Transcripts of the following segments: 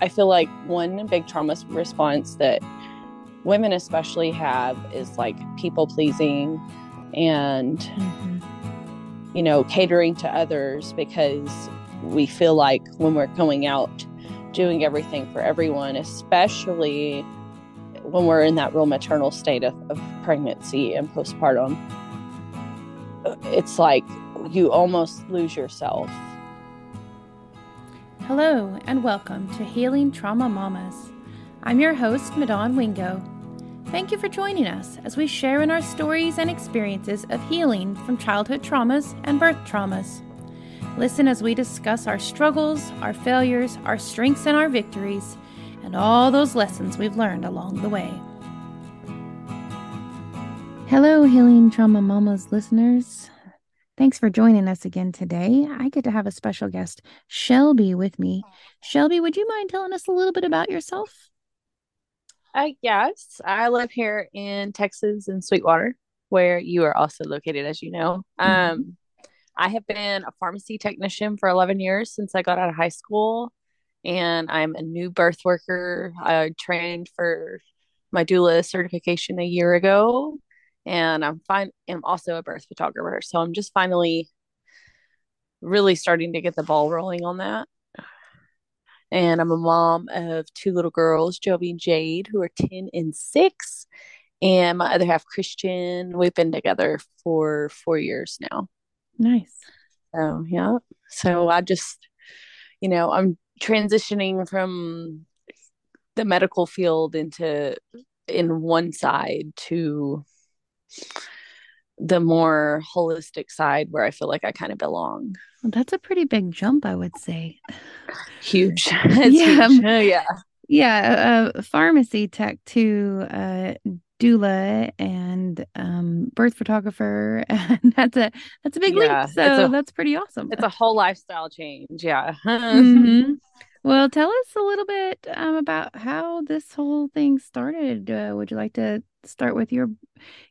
I feel like one big trauma response that women especially have is like people pleasing and mm-hmm. you know catering to others because we feel like when we're going out doing everything for everyone especially when we're in that real maternal state of, of pregnancy and postpartum it's like you almost lose yourself hello and welcome to healing trauma mamas i'm your host madon wingo Thank you for joining us as we share in our stories and experiences of healing from childhood traumas and birth traumas. Listen as we discuss our struggles, our failures, our strengths, and our victories, and all those lessons we've learned along the way. Hello, Healing Trauma Mamas listeners. Thanks for joining us again today. I get to have a special guest, Shelby, with me. Shelby, would you mind telling us a little bit about yourself? Uh, yes, I live here in Texas in Sweetwater, where you are also located, as you know. Mm-hmm. Um, I have been a pharmacy technician for 11 years since I got out of high school, and I'm a new birth worker. I trained for my doula certification a year ago, and I'm fine. I'm also a birth photographer, so I'm just finally really starting to get the ball rolling on that and I'm a mom of two little girls, Joby and Jade, who are 10 and 6. And my other half, Christian, we've been together for four years now. Nice. So, yeah. So I just, you know, I'm transitioning from the medical field into in one side to the more holistic side where I feel like I kind of belong. Well, that's a pretty big jump, I would say. Huge. yeah. Huge. yeah. Yeah. A, pharmacy tech to uh, doula and um, birth photographer. And that's a, that's a big yeah, leap. So a, that's pretty awesome. It's a whole lifestyle change. Yeah. mm-hmm. Well, tell us a little bit um, about how this whole thing started. Uh, would you like to start with your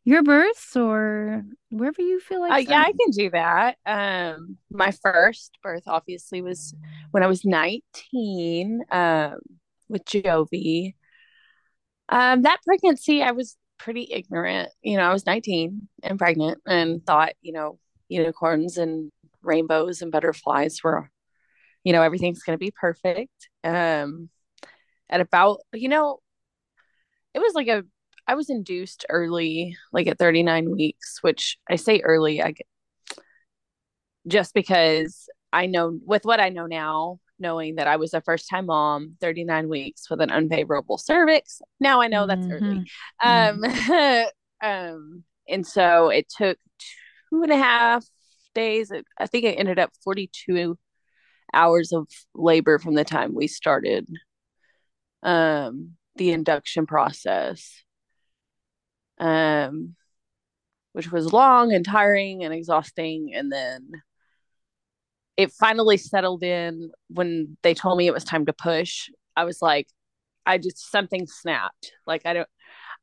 your births or wherever you feel like? Uh, yeah, I can do that. Um, my first birth obviously was when I was nineteen um, with Jovi. Um, that pregnancy, I was pretty ignorant. You know, I was nineteen and pregnant, and thought, you know, unicorns and rainbows and butterflies were you know everything's going to be perfect um at about you know it was like a i was induced early like at 39 weeks which i say early i get just because i know with what i know now knowing that i was a first time mom 39 weeks with an unfavorable cervix now i know that's mm-hmm. early um mm-hmm. um and so it took two and a half days i think it ended up 42 hours of labor from the time we started um, the induction process, um, which was long and tiring and exhausting. And then it finally settled in when they told me it was time to push. I was like, I just something snapped. Like I don't,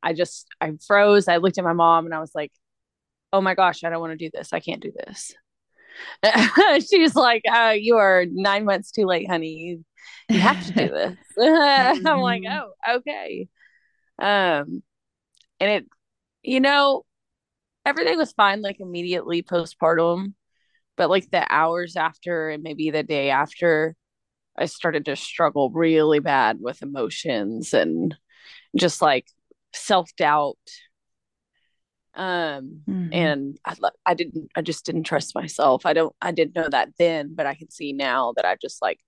I just I froze. I looked at my mom and I was like, oh my gosh, I don't want to do this. I can't do this. she's like, uh, you are nine months too late, honey. You, have to do this. I'm like, mm-hmm. oh, okay. Um, and it, you know, everything was fine like immediately postpartum, but like the hours after and maybe the day after, I started to struggle really bad with emotions and just like self doubt um mm-hmm. and I, I didn't i just didn't trust myself. I don't i didn't know that then but i can see now that i just like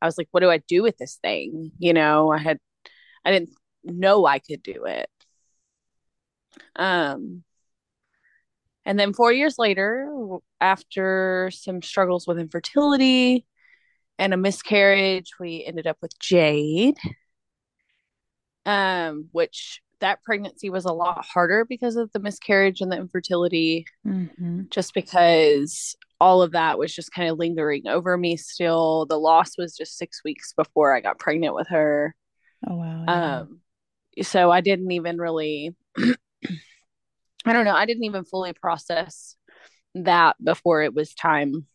i was like what do i do with this thing? You know i had i didn't know i could do it. Um and then four years later after some struggles with infertility and a miscarriage we ended up with jade. Um which that pregnancy was a lot harder because of the miscarriage and the infertility, mm-hmm. just because all of that was just kind of lingering over me still. The loss was just six weeks before I got pregnant with her. Oh, wow. Um, so I didn't even really, I don't know, I didn't even fully process that before it was time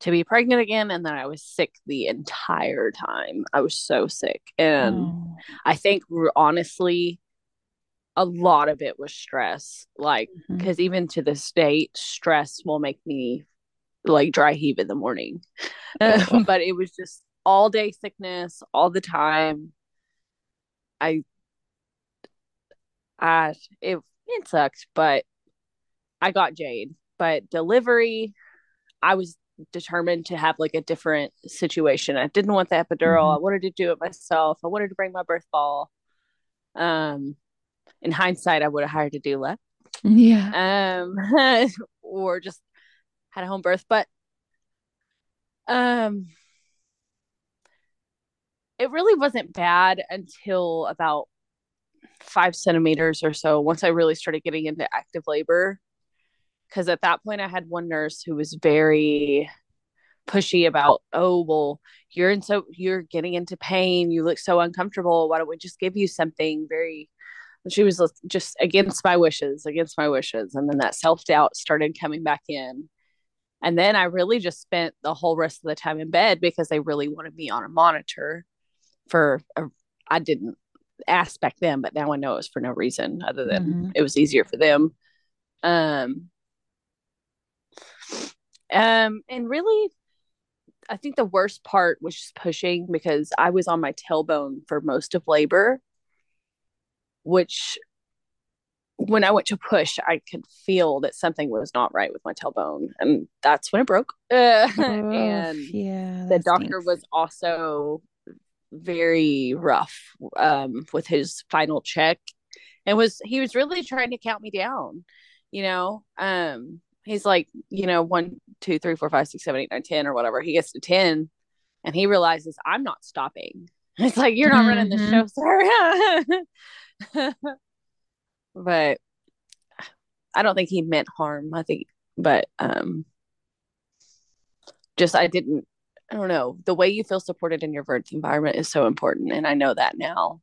to be pregnant again and then I was sick the entire time. I was so sick. And oh. I think honestly a lot of it was stress. Like mm-hmm. cuz even to this date stress will make me like dry heave in the morning. Oh. but it was just all day sickness all the time. I I it it sucked, but I got Jade. But delivery, I was determined to have like a different situation. I didn't want the epidural. Mm-hmm. I wanted to do it myself. I wanted to bring my birth ball. Um, in hindsight, I would have hired a doula. Yeah. Um, or just had a home birth, but um, it really wasn't bad until about five centimeters or so. Once I really started getting into active labor, because at that point I had one nurse who was very pushy about, oh well, you're in so you're getting into pain, you look so uncomfortable. Why don't we just give you something very she was just against my wishes, against my wishes. And then that self doubt started coming back in. And then I really just spent the whole rest of the time in bed because they really wanted me on a monitor for, I didn't ask back then, but now I know it was for no reason other than mm-hmm. it was easier for them. Um, um, and really, I think the worst part was just pushing because I was on my tailbone for most of labor, which when I went to push, I could feel that something was not right with my tailbone, and that's when it broke. Uh, oh, and yeah, the doctor stinks. was also very rough um, with his final check, and was he was really trying to count me down. You know, um, he's like, you know, one, two, three, four, five, six, seven, eight, nine, ten, or whatever. He gets to ten, and he realizes I'm not stopping. It's like you're not mm-hmm. running the show, sir. but I don't think he meant harm. I think, but um, just I didn't. I don't know. The way you feel supported in your birth environment is so important, and I know that now.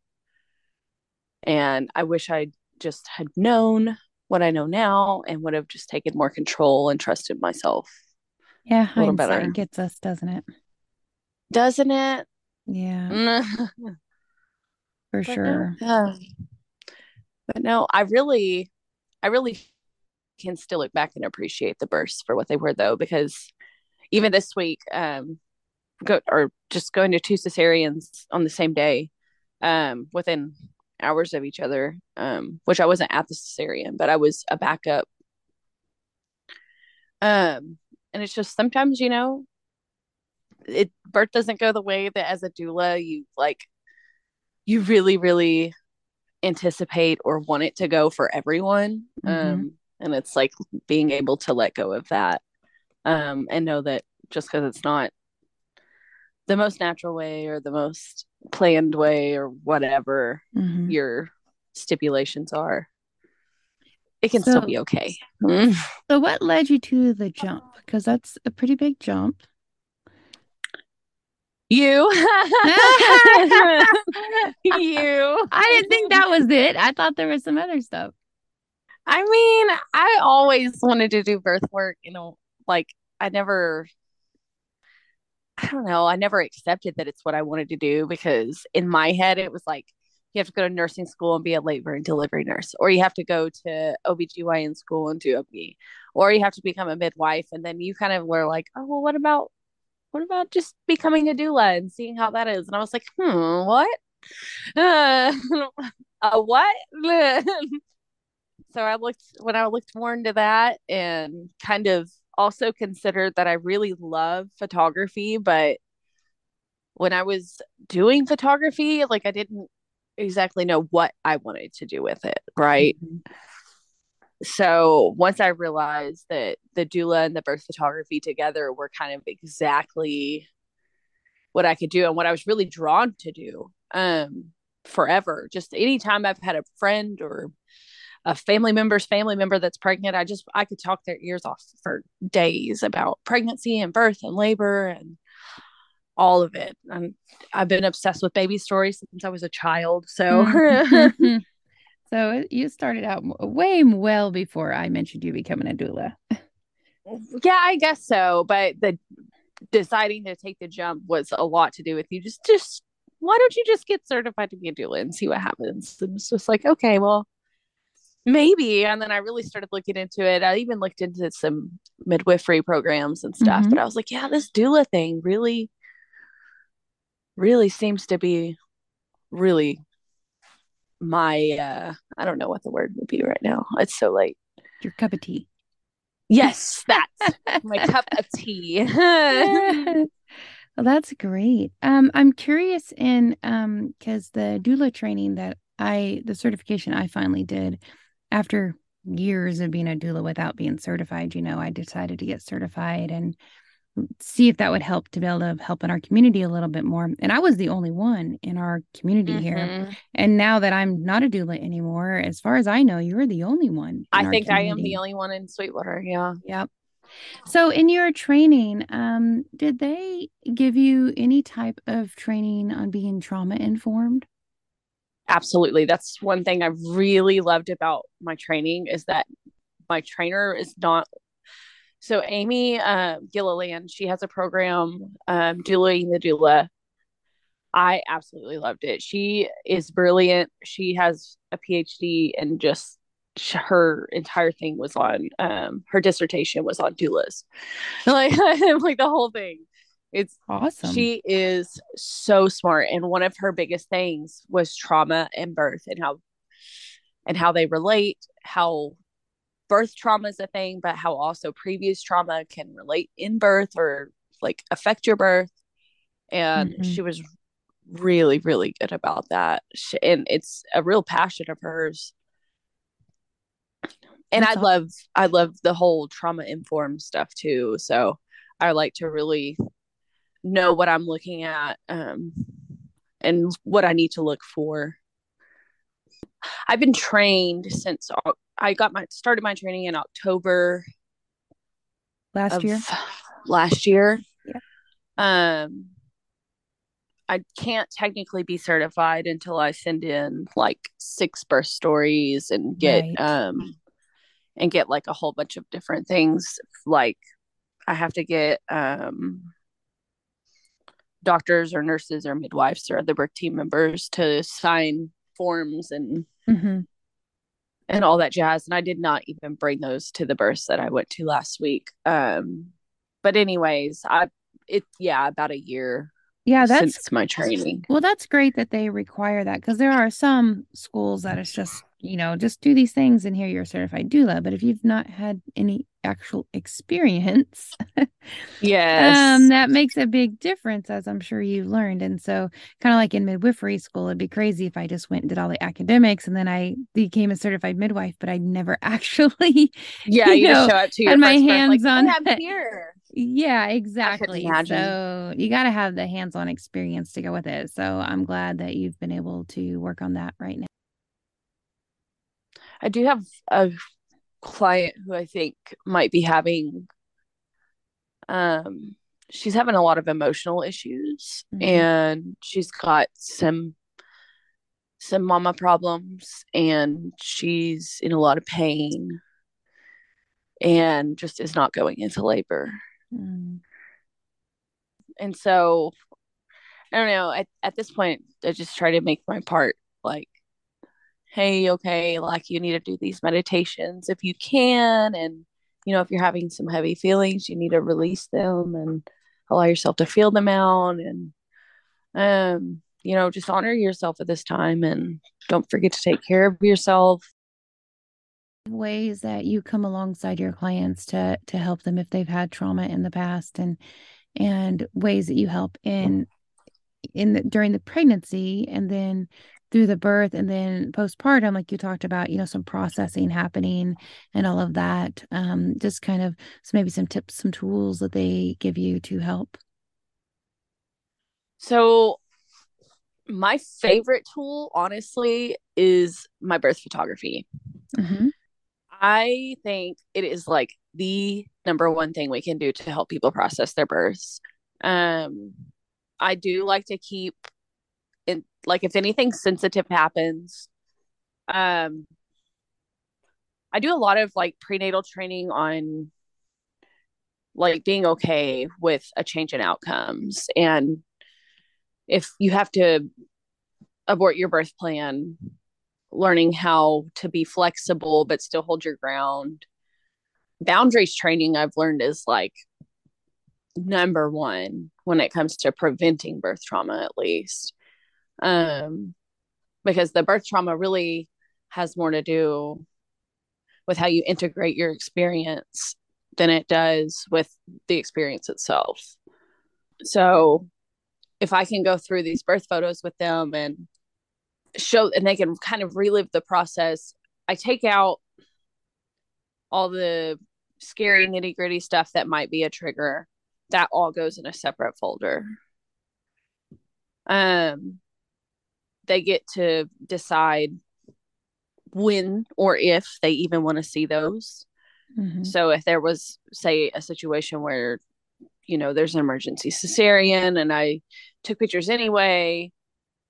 And I wish I just had known what I know now and would have just taken more control and trusted myself. Yeah, hindsight gets us, doesn't it? Doesn't it? Yeah. For but sure. No, uh, but no, I really, I really can still look back and appreciate the bursts for what they were, though, because even this week, um, go or just going to two cesareans on the same day, um, within hours of each other, um, which I wasn't at the cesarean, but I was a backup. Um, and it's just sometimes, you know, it birth doesn't go the way that as a doula you like you really, really anticipate or want it to go for everyone. Mm-hmm. Um, and it's like being able to let go of that. Um, and know that just because it's not the most natural way or the most planned way or whatever mm-hmm. your stipulations are it can so, still be okay so what led you to the jump because that's a pretty big jump you you i didn't think that was it i thought there was some other stuff i mean i always wanted to do birth work you know like i never I don't know. I never accepted that it's what I wanted to do because in my head it was like you have to go to nursing school and be a labor and delivery nurse, or you have to go to OBGYN school and do OB, or you have to become a midwife. And then you kind of were like, oh, well, what about what about just becoming a doula and seeing how that is? And I was like, hmm, what? Uh, a what? so I looked when I looked more into that and kind of also considered that I really love photography, but when I was doing photography, like I didn't exactly know what I wanted to do with it, right? Mm-hmm. So once I realized that the doula and the birth photography together were kind of exactly what I could do and what I was really drawn to do um forever. Just anytime I've had a friend or a family member's family member that's pregnant, I just I could talk their ears off for days about pregnancy and birth and labor and all of it. And I've been obsessed with baby stories since I was a child. So mm-hmm. So you started out way well before I mentioned you becoming a doula. yeah, I guess so. But the deciding to take the jump was a lot to do with you just just why don't you just get certified to be a doula and see what happens and it's just like okay well maybe and then i really started looking into it i even looked into some midwifery programs and stuff mm-hmm. but i was like yeah this doula thing really really seems to be really my uh i don't know what the word would be right now. It's so late your cup of tea. Yes that's my cup of tea. Well that's great. Um i'm curious in um because the doula training that i the certification i finally did after years of being a doula without being certified, you know, I decided to get certified and see if that would help to be able to help in our community a little bit more. And I was the only one in our community mm-hmm. here. And now that I'm not a doula anymore, as far as I know, you're the only one. I think community. I am the only one in Sweetwater. Yeah. Yep. So in your training, um, did they give you any type of training on being trauma informed? absolutely that's one thing i really loved about my training is that my trainer is not so amy uh, gilliland she has a program um doulaing the doula i absolutely loved it she is brilliant she has a phd and just her entire thing was on um her dissertation was on doulas like like the whole thing it's awesome. She is so smart. And one of her biggest things was trauma and birth and how and how they relate, how birth trauma is a thing, but how also previous trauma can relate in birth or like affect your birth. And mm-hmm. she was really, really good about that. She, and it's a real passion of hers. And That's I awesome. love I love the whole trauma informed stuff too. So I like to really know what I'm looking at um, and what I need to look for. I've been trained since I got my started my training in October last year. Last year. Yeah. Um I can't technically be certified until I send in like six birth stories and get right. um and get like a whole bunch of different things like I have to get um doctors or nurses or midwives or other birth team members to sign forms and mm-hmm. and all that jazz. And I did not even bring those to the births that I went to last week. Um, but anyways, I it yeah about a year. Yeah, that's my training. Well, that's great that they require that because there are some schools that it's just you know just do these things and here you're a certified doula. But if you've not had any actual experience. yes. Um, that makes a big difference, as I'm sure you've learned. And so, kind of like in midwifery school, it'd be crazy if I just went and did all the academics and then I became a certified midwife, but I never actually, yeah, you, you know, show up to your and my hands like, on have here. Yeah, exactly. So you got to have the hands-on experience to go with it. So I'm glad that you've been able to work on that right now. I do have a client who I think might be having um she's having a lot of emotional issues mm-hmm. and she's got some some mama problems and she's in a lot of pain and just is not going into labor. Mm. And so I don't know, at, at this point I just try to make my part like hey, okay, like you need to do these meditations if you can. And, you know, if you're having some heavy feelings, you need to release them and allow yourself to feel them out. And, um, you know, just honor yourself at this time and don't forget to take care of yourself. Ways that you come alongside your clients to to help them if they've had trauma in the past and and ways that you help in in the, during the pregnancy and then through the birth and then postpartum like you talked about you know some processing happening and all of that um just kind of so maybe some tips some tools that they give you to help. So my favorite tool honestly is my birth photography. Mm-hmm. i think it is like the number one thing we can do to help people process their births. Um i do like to keep in like if anything sensitive happens um i do a lot of like prenatal training on like being okay with a change in outcomes. And if you have to abort your birth plan learning how to be flexible but still hold your ground boundaries training i've learned is like number one when it comes to preventing birth trauma at least um because the birth trauma really has more to do with how you integrate your experience than it does with the experience itself. So if I can go through these birth photos with them and show and they can kind of relive the process, I take out all the scary nitty gritty stuff that might be a trigger. That all goes in a separate folder. Um they get to decide when or if they even want to see those. Mm-hmm. So if there was, say, a situation where, you know, there's an emergency cesarean and I took pictures anyway,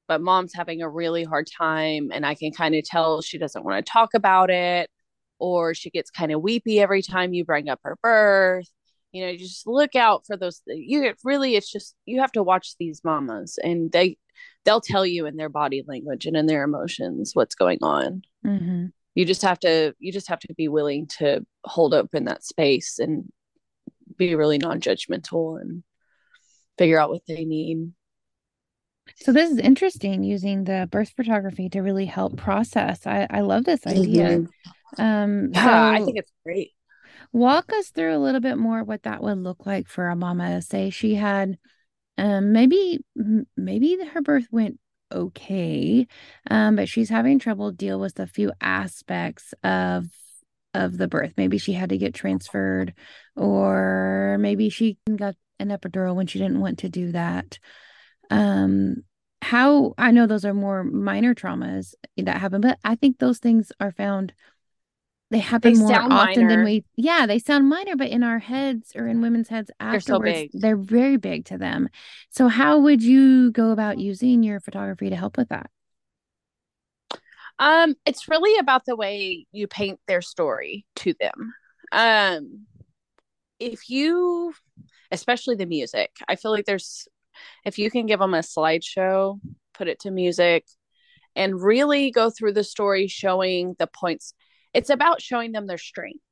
but mom's having a really hard time and I can kind of tell she doesn't want to talk about it or she gets kind of weepy every time you bring up her birth. You know, just look out for those. You really, it's just, you have to watch these mamas and they, they'll tell you in their body language and in their emotions what's going on mm-hmm. you just have to you just have to be willing to hold open that space and be really non-judgmental and figure out what they need so this is interesting using the birth photography to really help process i i love this idea mm-hmm. um yeah so i think it's great walk us through a little bit more what that would look like for a mama say she had um, maybe maybe her birth went okay, um, but she's having trouble deal with a few aspects of of the birth. Maybe she had to get transferred, or maybe she got an epidural when she didn't want to do that. Um, how I know those are more minor traumas that happen, but I think those things are found they happen they more often minor. than we yeah they sound minor but in our heads or in women's heads afterwards they're, so they're very big to them. So how would you go about using your photography to help with that? Um it's really about the way you paint their story to them. Um if you especially the music i feel like there's if you can give them a slideshow put it to music and really go through the story showing the points it's about showing them their strength.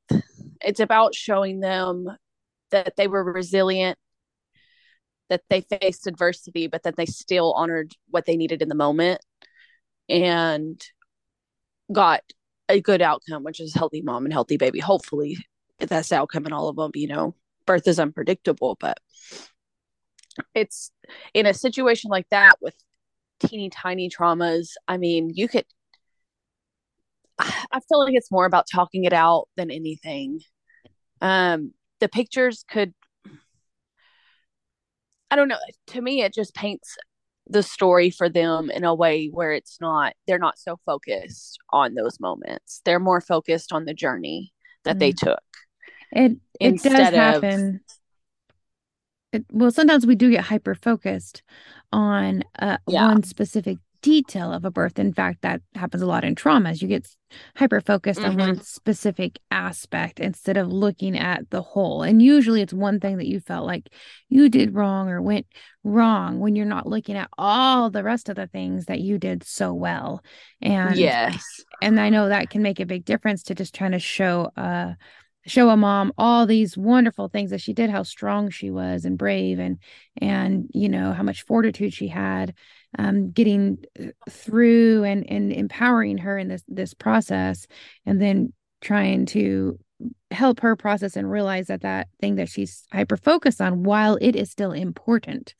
It's about showing them that they were resilient, that they faced adversity, but that they still honored what they needed in the moment and got a good outcome, which is healthy mom and healthy baby. Hopefully, that's the outcome in all of them. You know, birth is unpredictable, but it's in a situation like that with teeny tiny traumas. I mean, you could I feel like it's more about talking it out than anything. Um, the pictures could, I don't know. To me, it just paints the story for them in a way where it's not, they're not so focused on those moments. They're more focused on the journey that mm. they took. It, it does happen. It, well, sometimes we do get hyper focused on uh, yeah. one specific detail of a birth. In fact, that happens a lot in traumas. You get hyper focused mm-hmm. on one specific aspect instead of looking at the whole. And usually it's one thing that you felt like you did wrong or went wrong when you're not looking at all the rest of the things that you did so well. And yes. And I know that can make a big difference to just trying to show uh show a mom all these wonderful things that she did how strong she was and brave and and you know how much fortitude she had um, getting uh, through and and empowering her in this this process and then trying to help her process and realize that that thing that she's hyper focused on while it is still important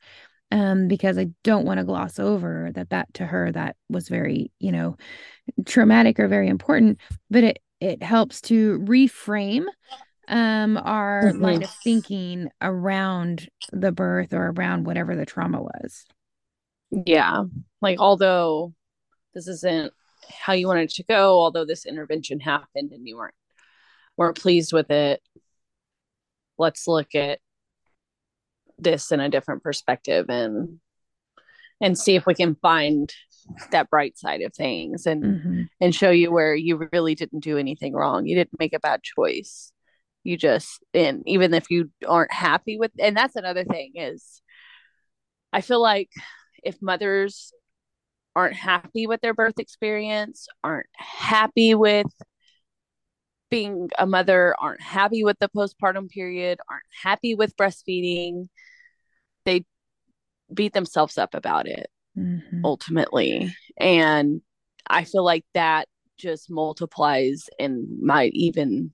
um, because I don't want to gloss over that that to her that was very you know traumatic or very important but it it helps to reframe um our mm-hmm. line of thinking around the birth or around whatever the trauma was yeah like although this isn't how you wanted to go although this intervention happened and you weren't weren't pleased with it let's look at this in a different perspective and and see if we can find that bright side of things and mm-hmm. and show you where you really didn't do anything wrong. You didn't make a bad choice. You just and even if you aren't happy with and that's another thing is I feel like if mothers aren't happy with their birth experience, aren't happy with being a mother, aren't happy with the postpartum period, aren't happy with breastfeeding, they beat themselves up about it mm-hmm. ultimately. And I feel like that just multiplies and might even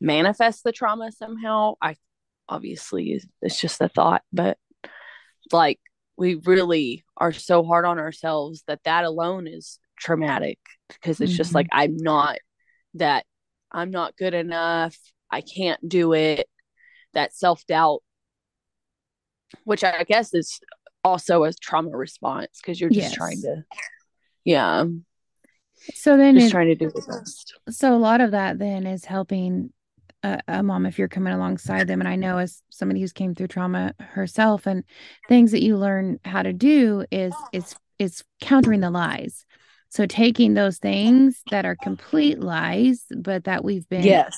manifest the trauma somehow. I obviously it's just a thought, but like we really are so hard on ourselves that that alone is traumatic because it's mm-hmm. just like I'm not that I'm not good enough. I can't do it. That self doubt, which I guess is also a trauma response because you're just yes. trying to, yeah. So then, just it, trying to do the best. So a lot of that then is helping a, a, mom if you're coming alongside them and i know as somebody who's came through trauma herself and things that you learn how to do is is is countering the lies so taking those things that are complete lies but that we've been yes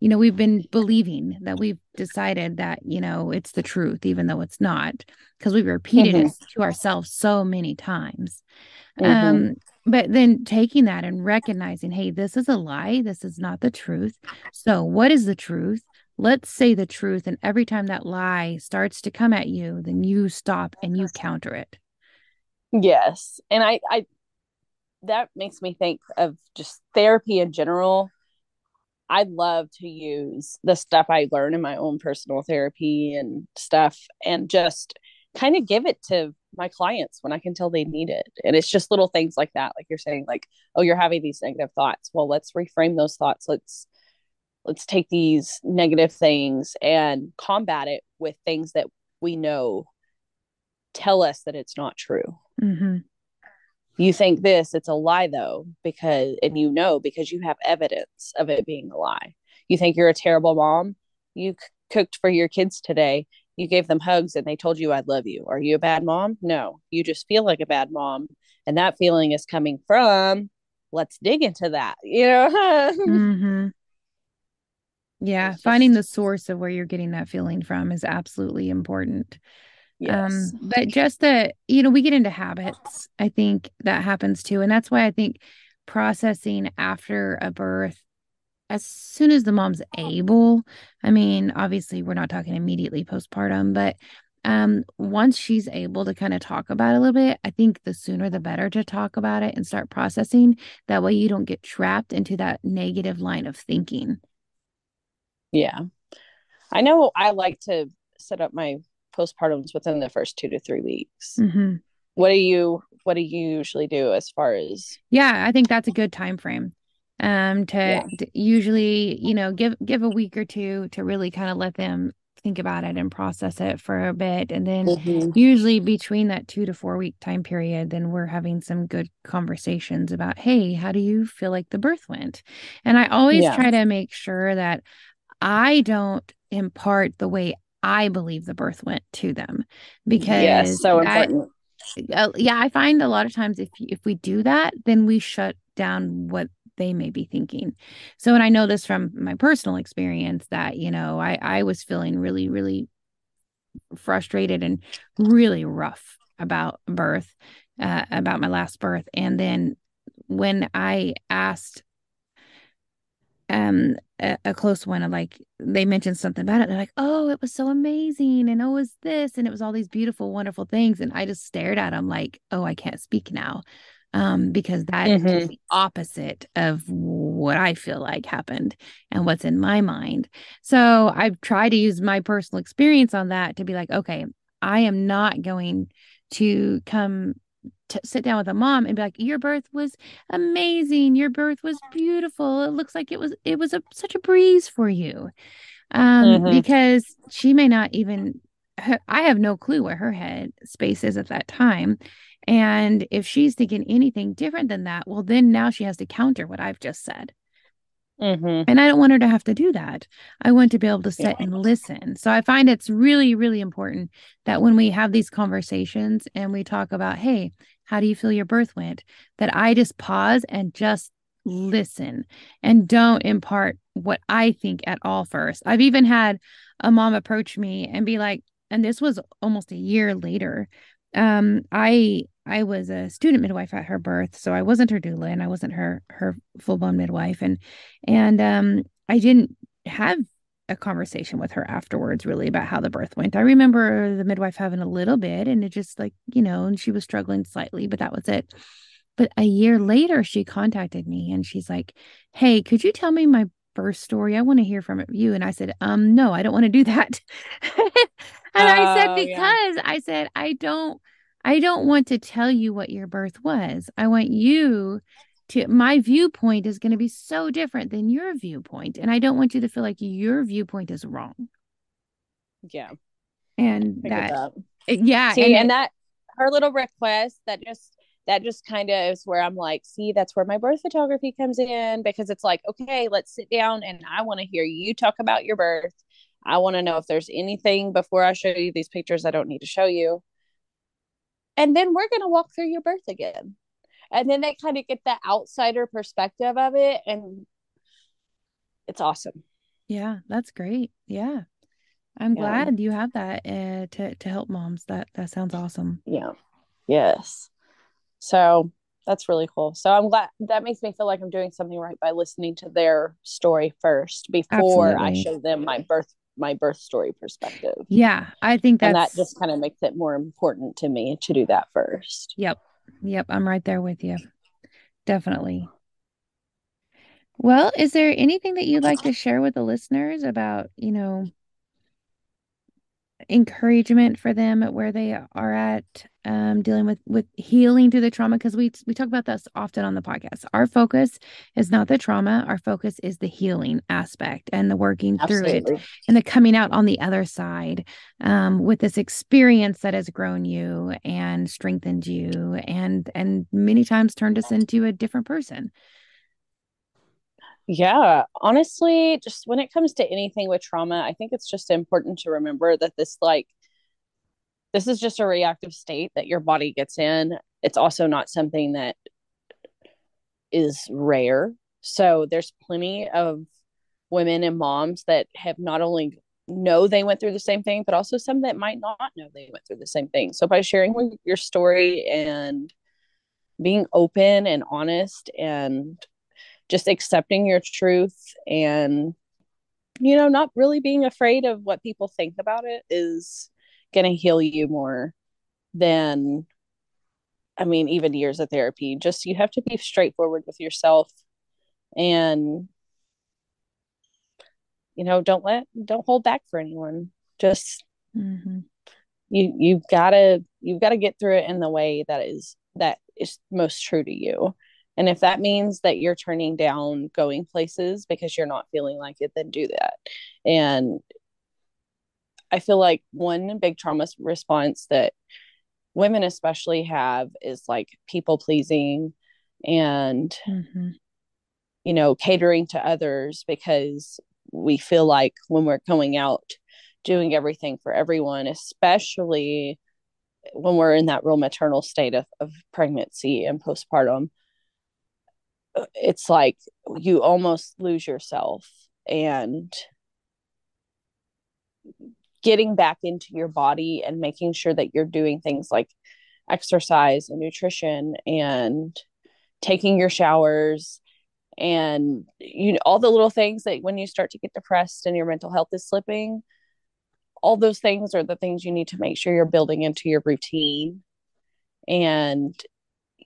you know we've been believing that we've decided that you know it's the truth even though it's not because we've repeated mm-hmm. it to ourselves so many times mm-hmm. um but then taking that and recognizing hey this is a lie this is not the truth so what is the truth let's say the truth and every time that lie starts to come at you then you stop and you counter it yes and i i that makes me think of just therapy in general i love to use the stuff i learn in my own personal therapy and stuff and just kind of give it to my clients when I can tell they need it. And it's just little things like that. Like you're saying, like, oh, you're having these negative thoughts. Well, let's reframe those thoughts. Let's let's take these negative things and combat it with things that we know tell us that it's not true. Mm-hmm. You think this, it's a lie though, because and you know because you have evidence of it being a lie. You think you're a terrible mom. You c- cooked for your kids today you gave them hugs and they told you I love you. Are you a bad mom? No, you just feel like a bad mom. And that feeling is coming from, let's dig into that, you know? mm-hmm. Yeah, just... finding the source of where you're getting that feeling from is absolutely important. Yes. Um, but just that, you know, we get into habits. I think that happens too. And that's why I think processing after a birth as soon as the mom's able. I mean, obviously, we're not talking immediately postpartum, but um, once she's able to kind of talk about it a little bit, I think the sooner the better to talk about it and start processing. That way, you don't get trapped into that negative line of thinking. Yeah. I know I like to set up my postpartums within the first two to three weeks. Mm-hmm. What do you what do you usually do as far as Yeah, I think that's a good time frame um to, yeah. to usually you know give give a week or two to really kind of let them think about it and process it for a bit and then mm-hmm. usually between that 2 to 4 week time period then we're having some good conversations about hey how do you feel like the birth went and i always yeah. try to make sure that i don't impart the way i believe the birth went to them because yes, so important I, uh, yeah i find a lot of times if if we do that then we shut down what they may be thinking. So, and I know this from my personal experience that, you know, I, I was feeling really, really frustrated and really rough about birth, uh, about my last birth. And then when I asked um a, a, close one of like they mentioned something about it they're like oh it was so amazing and oh it was this and it was all these beautiful wonderful things and i just stared at them like oh i can't speak now um, because that mm-hmm. is the opposite of what I feel like happened and what's in my mind. So I've tried to use my personal experience on that to be like, okay, I am not going to come to sit down with a mom and be like your birth was amazing your birth was beautiful it looks like it was it was a, such a breeze for you um mm-hmm. because she may not even her, i have no clue where her head space is at that time and if she's thinking anything different than that, well, then now she has to counter what I've just said. Mm-hmm. And I don't want her to have to do that. I want to be able to sit yeah. and listen. So I find it's really, really important that when we have these conversations and we talk about, hey, how do you feel your birth went? That I just pause and just listen and don't impart what I think at all first. I've even had a mom approach me and be like, and this was almost a year later. Um, I I was a student midwife at her birth, so I wasn't her doula and I wasn't her her full blown midwife, and and um, I didn't have a conversation with her afterwards really about how the birth went. I remember the midwife having a little bit and it just like, you know, and she was struggling slightly, but that was it. But a year later, she contacted me and she's like, Hey, could you tell me my birth story? I want to hear from you. And I said, Um, no, I don't want to do that. and I said, Because yeah. I said, I don't, I don't want to tell you what your birth was. I want you to my viewpoint is going to be so different than your viewpoint and i don't want you to feel like your viewpoint is wrong. Yeah. And that, that, eh, yeah see and, and that her little request that just that just kind of is where i'm like see that's where my birth photography comes in because it's like okay let's sit down and i want to hear you talk about your birth. I want to know if there's anything before i show you these pictures i don't need to show you and then we're going to walk through your birth again. And then they kind of get the outsider perspective of it and it's awesome. Yeah that's great. Yeah. I'm yeah. glad you have that uh, to to help moms. That that sounds awesome. Yeah. Yes. So that's really cool. So i'm glad that makes me feel like i'm doing something right by listening to their story first before Absolutely. i show them my birth my birth story perspective yeah i think that and that just kind of makes it more important to me to do that first yep Yep, I'm right there with you. Definitely. Well, is there anything that you'd like to share with the listeners about, you know, encouragement for them at where they are at um, dealing with with healing through the trauma because we we talk about this often on the podcast. Our focus is not the trauma our focus is the healing aspect and the working Absolutely. through it and the coming out on the other side um, with this experience that has grown you and strengthened you and and many times turned us into a different person yeah, honestly, just when it comes to anything with trauma, I think it's just important to remember that this like this is just a reactive state that your body gets in. It's also not something that is rare. So there's plenty of women and moms that have not only know they went through the same thing, but also some that might not know they went through the same thing. So by sharing your story and being open and honest and just accepting your truth and you know not really being afraid of what people think about it is going to heal you more than i mean even years of therapy. Just you have to be straightforward with yourself and you know don't let don't hold back for anyone. Just mm-hmm. you you've got to you've got to get through it in the way that is that is most true to you and if that means that you're turning down going places because you're not feeling like it, then do that. And I feel like one big trauma response that women especially have is like people pleasing and mm-hmm. you know catering to others because we feel like when we're going out doing everything for everyone especially when we're in that real maternal state of, of pregnancy and postpartum Uh, it's like you almost lose yourself and getting back into your body and making sure that you're doing things like exercise and nutrition and taking your showers and you know all the little things that when you start to get depressed and your mental health is slipping all those things are the things you need to make sure you're building into your routine. And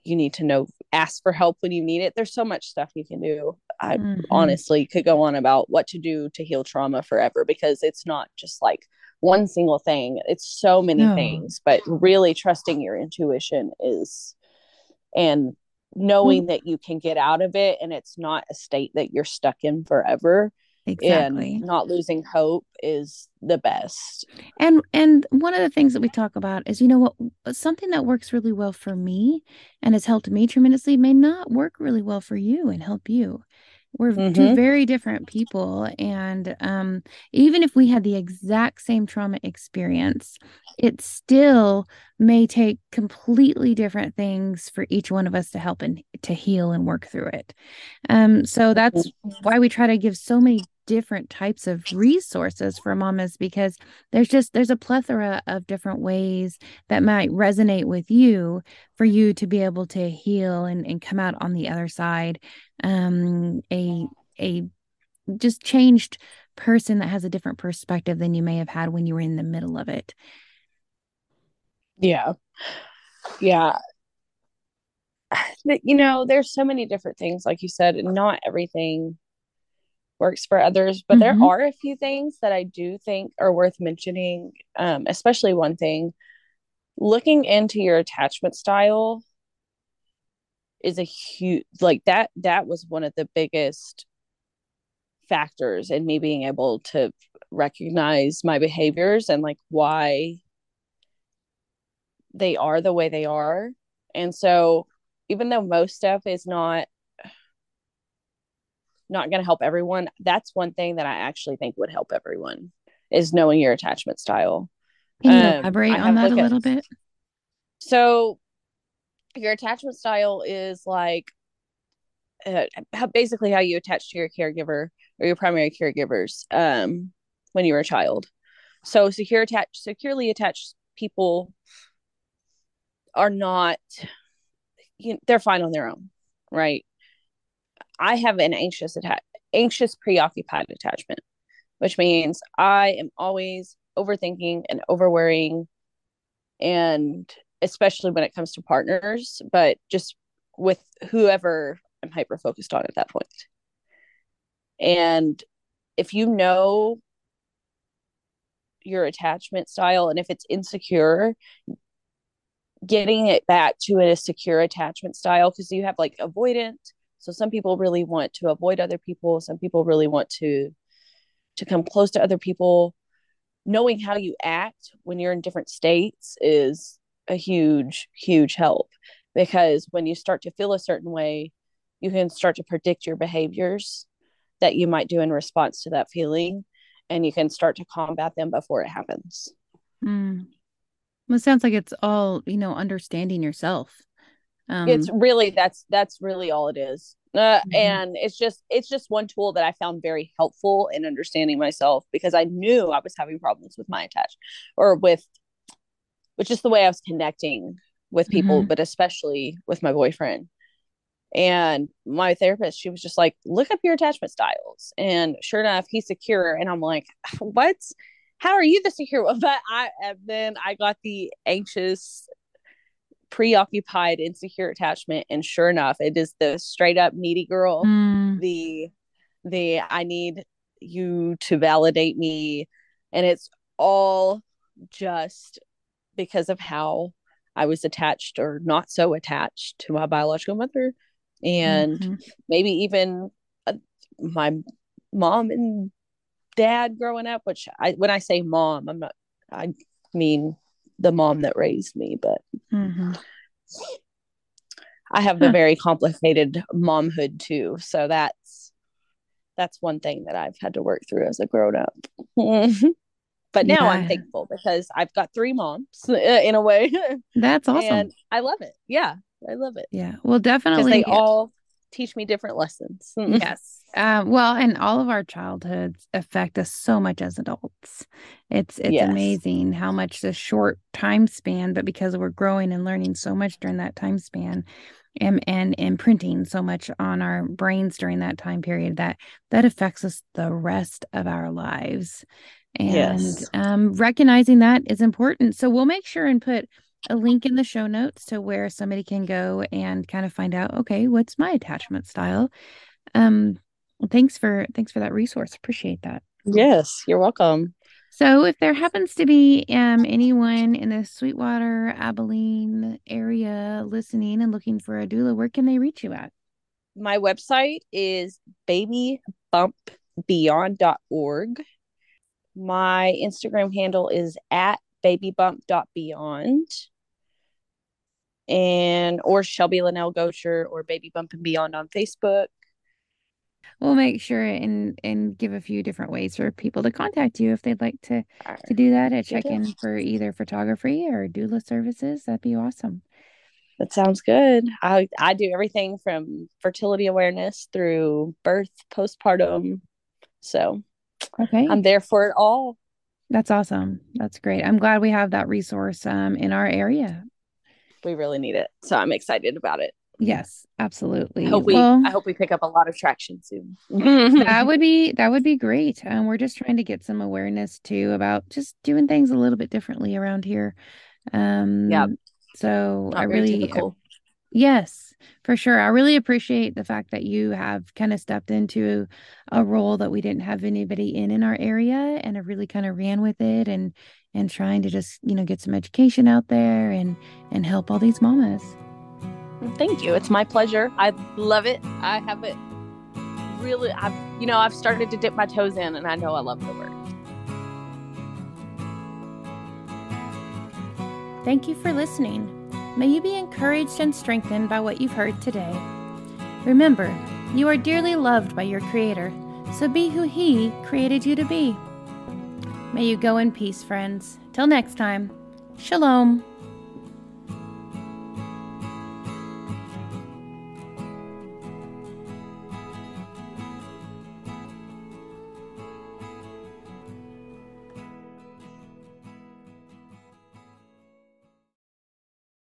you need to know ask for help when you need it there's so much stuff you can do i mm-hmm. honestly could go on about what to do to heal trauma forever because it's not just like one single thing it's so many no. things but really trusting your intuition is and knowing mm-hmm. that you can get out of it and it's not a state that you're stuck in forever exactly and not losing hope is the best and and one of the things that we talk about is you know what something that works really well for me and has helped me tremendously may not work really well for you and help you we're mm-hmm. two very different people and um, even if we had the exact same trauma experience it still may take completely different things for each one of us to help and to heal and work through it um, so that's mm-hmm. why we try to give so many different types of resources for mamas because there's just there's a plethora of different ways that might resonate with you for you to be able to heal and, and come out on the other side um a a just changed person that has a different perspective than you may have had when you were in the middle of it. Yeah. Yeah. You know there's so many different things like you said not everything works for others but mm-hmm. there are a few things that i do think are worth mentioning um, especially one thing looking into your attachment style is a huge like that that was one of the biggest factors in me being able to recognize my behaviors and like why they are the way they are and so even though most stuff is not not going to help everyone that's one thing that i actually think would help everyone is knowing your attachment style. Can you um, elaborate on that a little at, bit? So your attachment style is like uh, how, basically how you attach to your caregiver or your primary caregivers um, when you were a child. So secure attached securely attached people are not you know, they're fine on their own right I have an anxious attack, anxious preoccupied attachment, which means I am always overthinking and over worrying, and especially when it comes to partners, but just with whoever I'm hyper focused on at that point. And if you know your attachment style and if it's insecure, getting it back to a secure attachment style because you have like avoidant so some people really want to avoid other people. Some people really want to to come close to other people. Knowing how you act when you're in different states is a huge huge help because when you start to feel a certain way you can start to predict your behaviors that you might do in response to that feeling and you can start to combat them before it happens. Mm. well it sounds like it's all you know understanding yourself um, it's really that's that's really all it is. Uh, mm-hmm. and it's just it's just one tool that i found very helpful in understanding myself because i knew i was having problems with my attach or with which is the way i was connecting with people mm-hmm. but especially with my boyfriend. And my therapist she was just like look up your attachment styles. And sure enough he's secure. And i'm like what? How are you the secure one? But i and then i got the anxious preoccupied insecure attachment and sure enough it is the straight up needy girl mm. the the i need you to validate me and it's all just because of how i was attached or not so attached to my biological mother and mm-hmm. maybe even uh, my mom and dad growing up which i when i say mom i'm not i mean the mom that raised me, but mm-hmm. I have the very complicated momhood too. So that's that's one thing that I've had to work through as a grown up. but now yeah. I'm thankful because I've got three moms in a way. That's awesome. And I love it. Yeah, I love it. Yeah. Well, definitely. They all teach me different lessons. yes. Uh, well, and all of our childhoods affect us so much as adults. It's it's yes. amazing how much the short time span, but because we're growing and learning so much during that time span, and and imprinting so much on our brains during that time period that that affects us the rest of our lives. And yes. um, recognizing that is important. So we'll make sure and put a link in the show notes to where somebody can go and kind of find out okay what's my attachment style? Um thanks for thanks for that resource. Appreciate that. Yes you're welcome. So if there happens to be um anyone in the sweetwater abilene area listening and looking for a doula where can they reach you at? My website is babybumpbeyond.org my instagram handle is at babybump.beyond and or Shelby Linnell Gosher or Baby Bump and Beyond on Facebook. we'll make sure and and give a few different ways for people to contact you if they'd like to right. to do that A check in for either photography or doula services. That'd be awesome. That sounds good. I I do everything from fertility awareness through birth, postpartum. So okay, I'm there for it all. That's awesome. That's great. I'm glad we have that resource um, in our area. We really need it. So I'm excited about it. Yes, absolutely. I hope we well, I hope we pick up a lot of traction soon. that would be that would be great. Um, we're just trying to get some awareness too about just doing things a little bit differently around here. Um, yeah. So Not I really, yes, for sure. I really appreciate the fact that you have kind of stepped into a role that we didn't have anybody in in our area, and have really kind of ran with it and and trying to just you know get some education out there and and help all these mamas. Thank you. It's my pleasure. I love it. I have it really I've you know, I've started to dip my toes in and I know I love the work. Thank you for listening. May you be encouraged and strengthened by what you've heard today. Remember, you are dearly loved by your Creator, so be who He created you to be. May you go in peace, friends. Till next time, Shalom.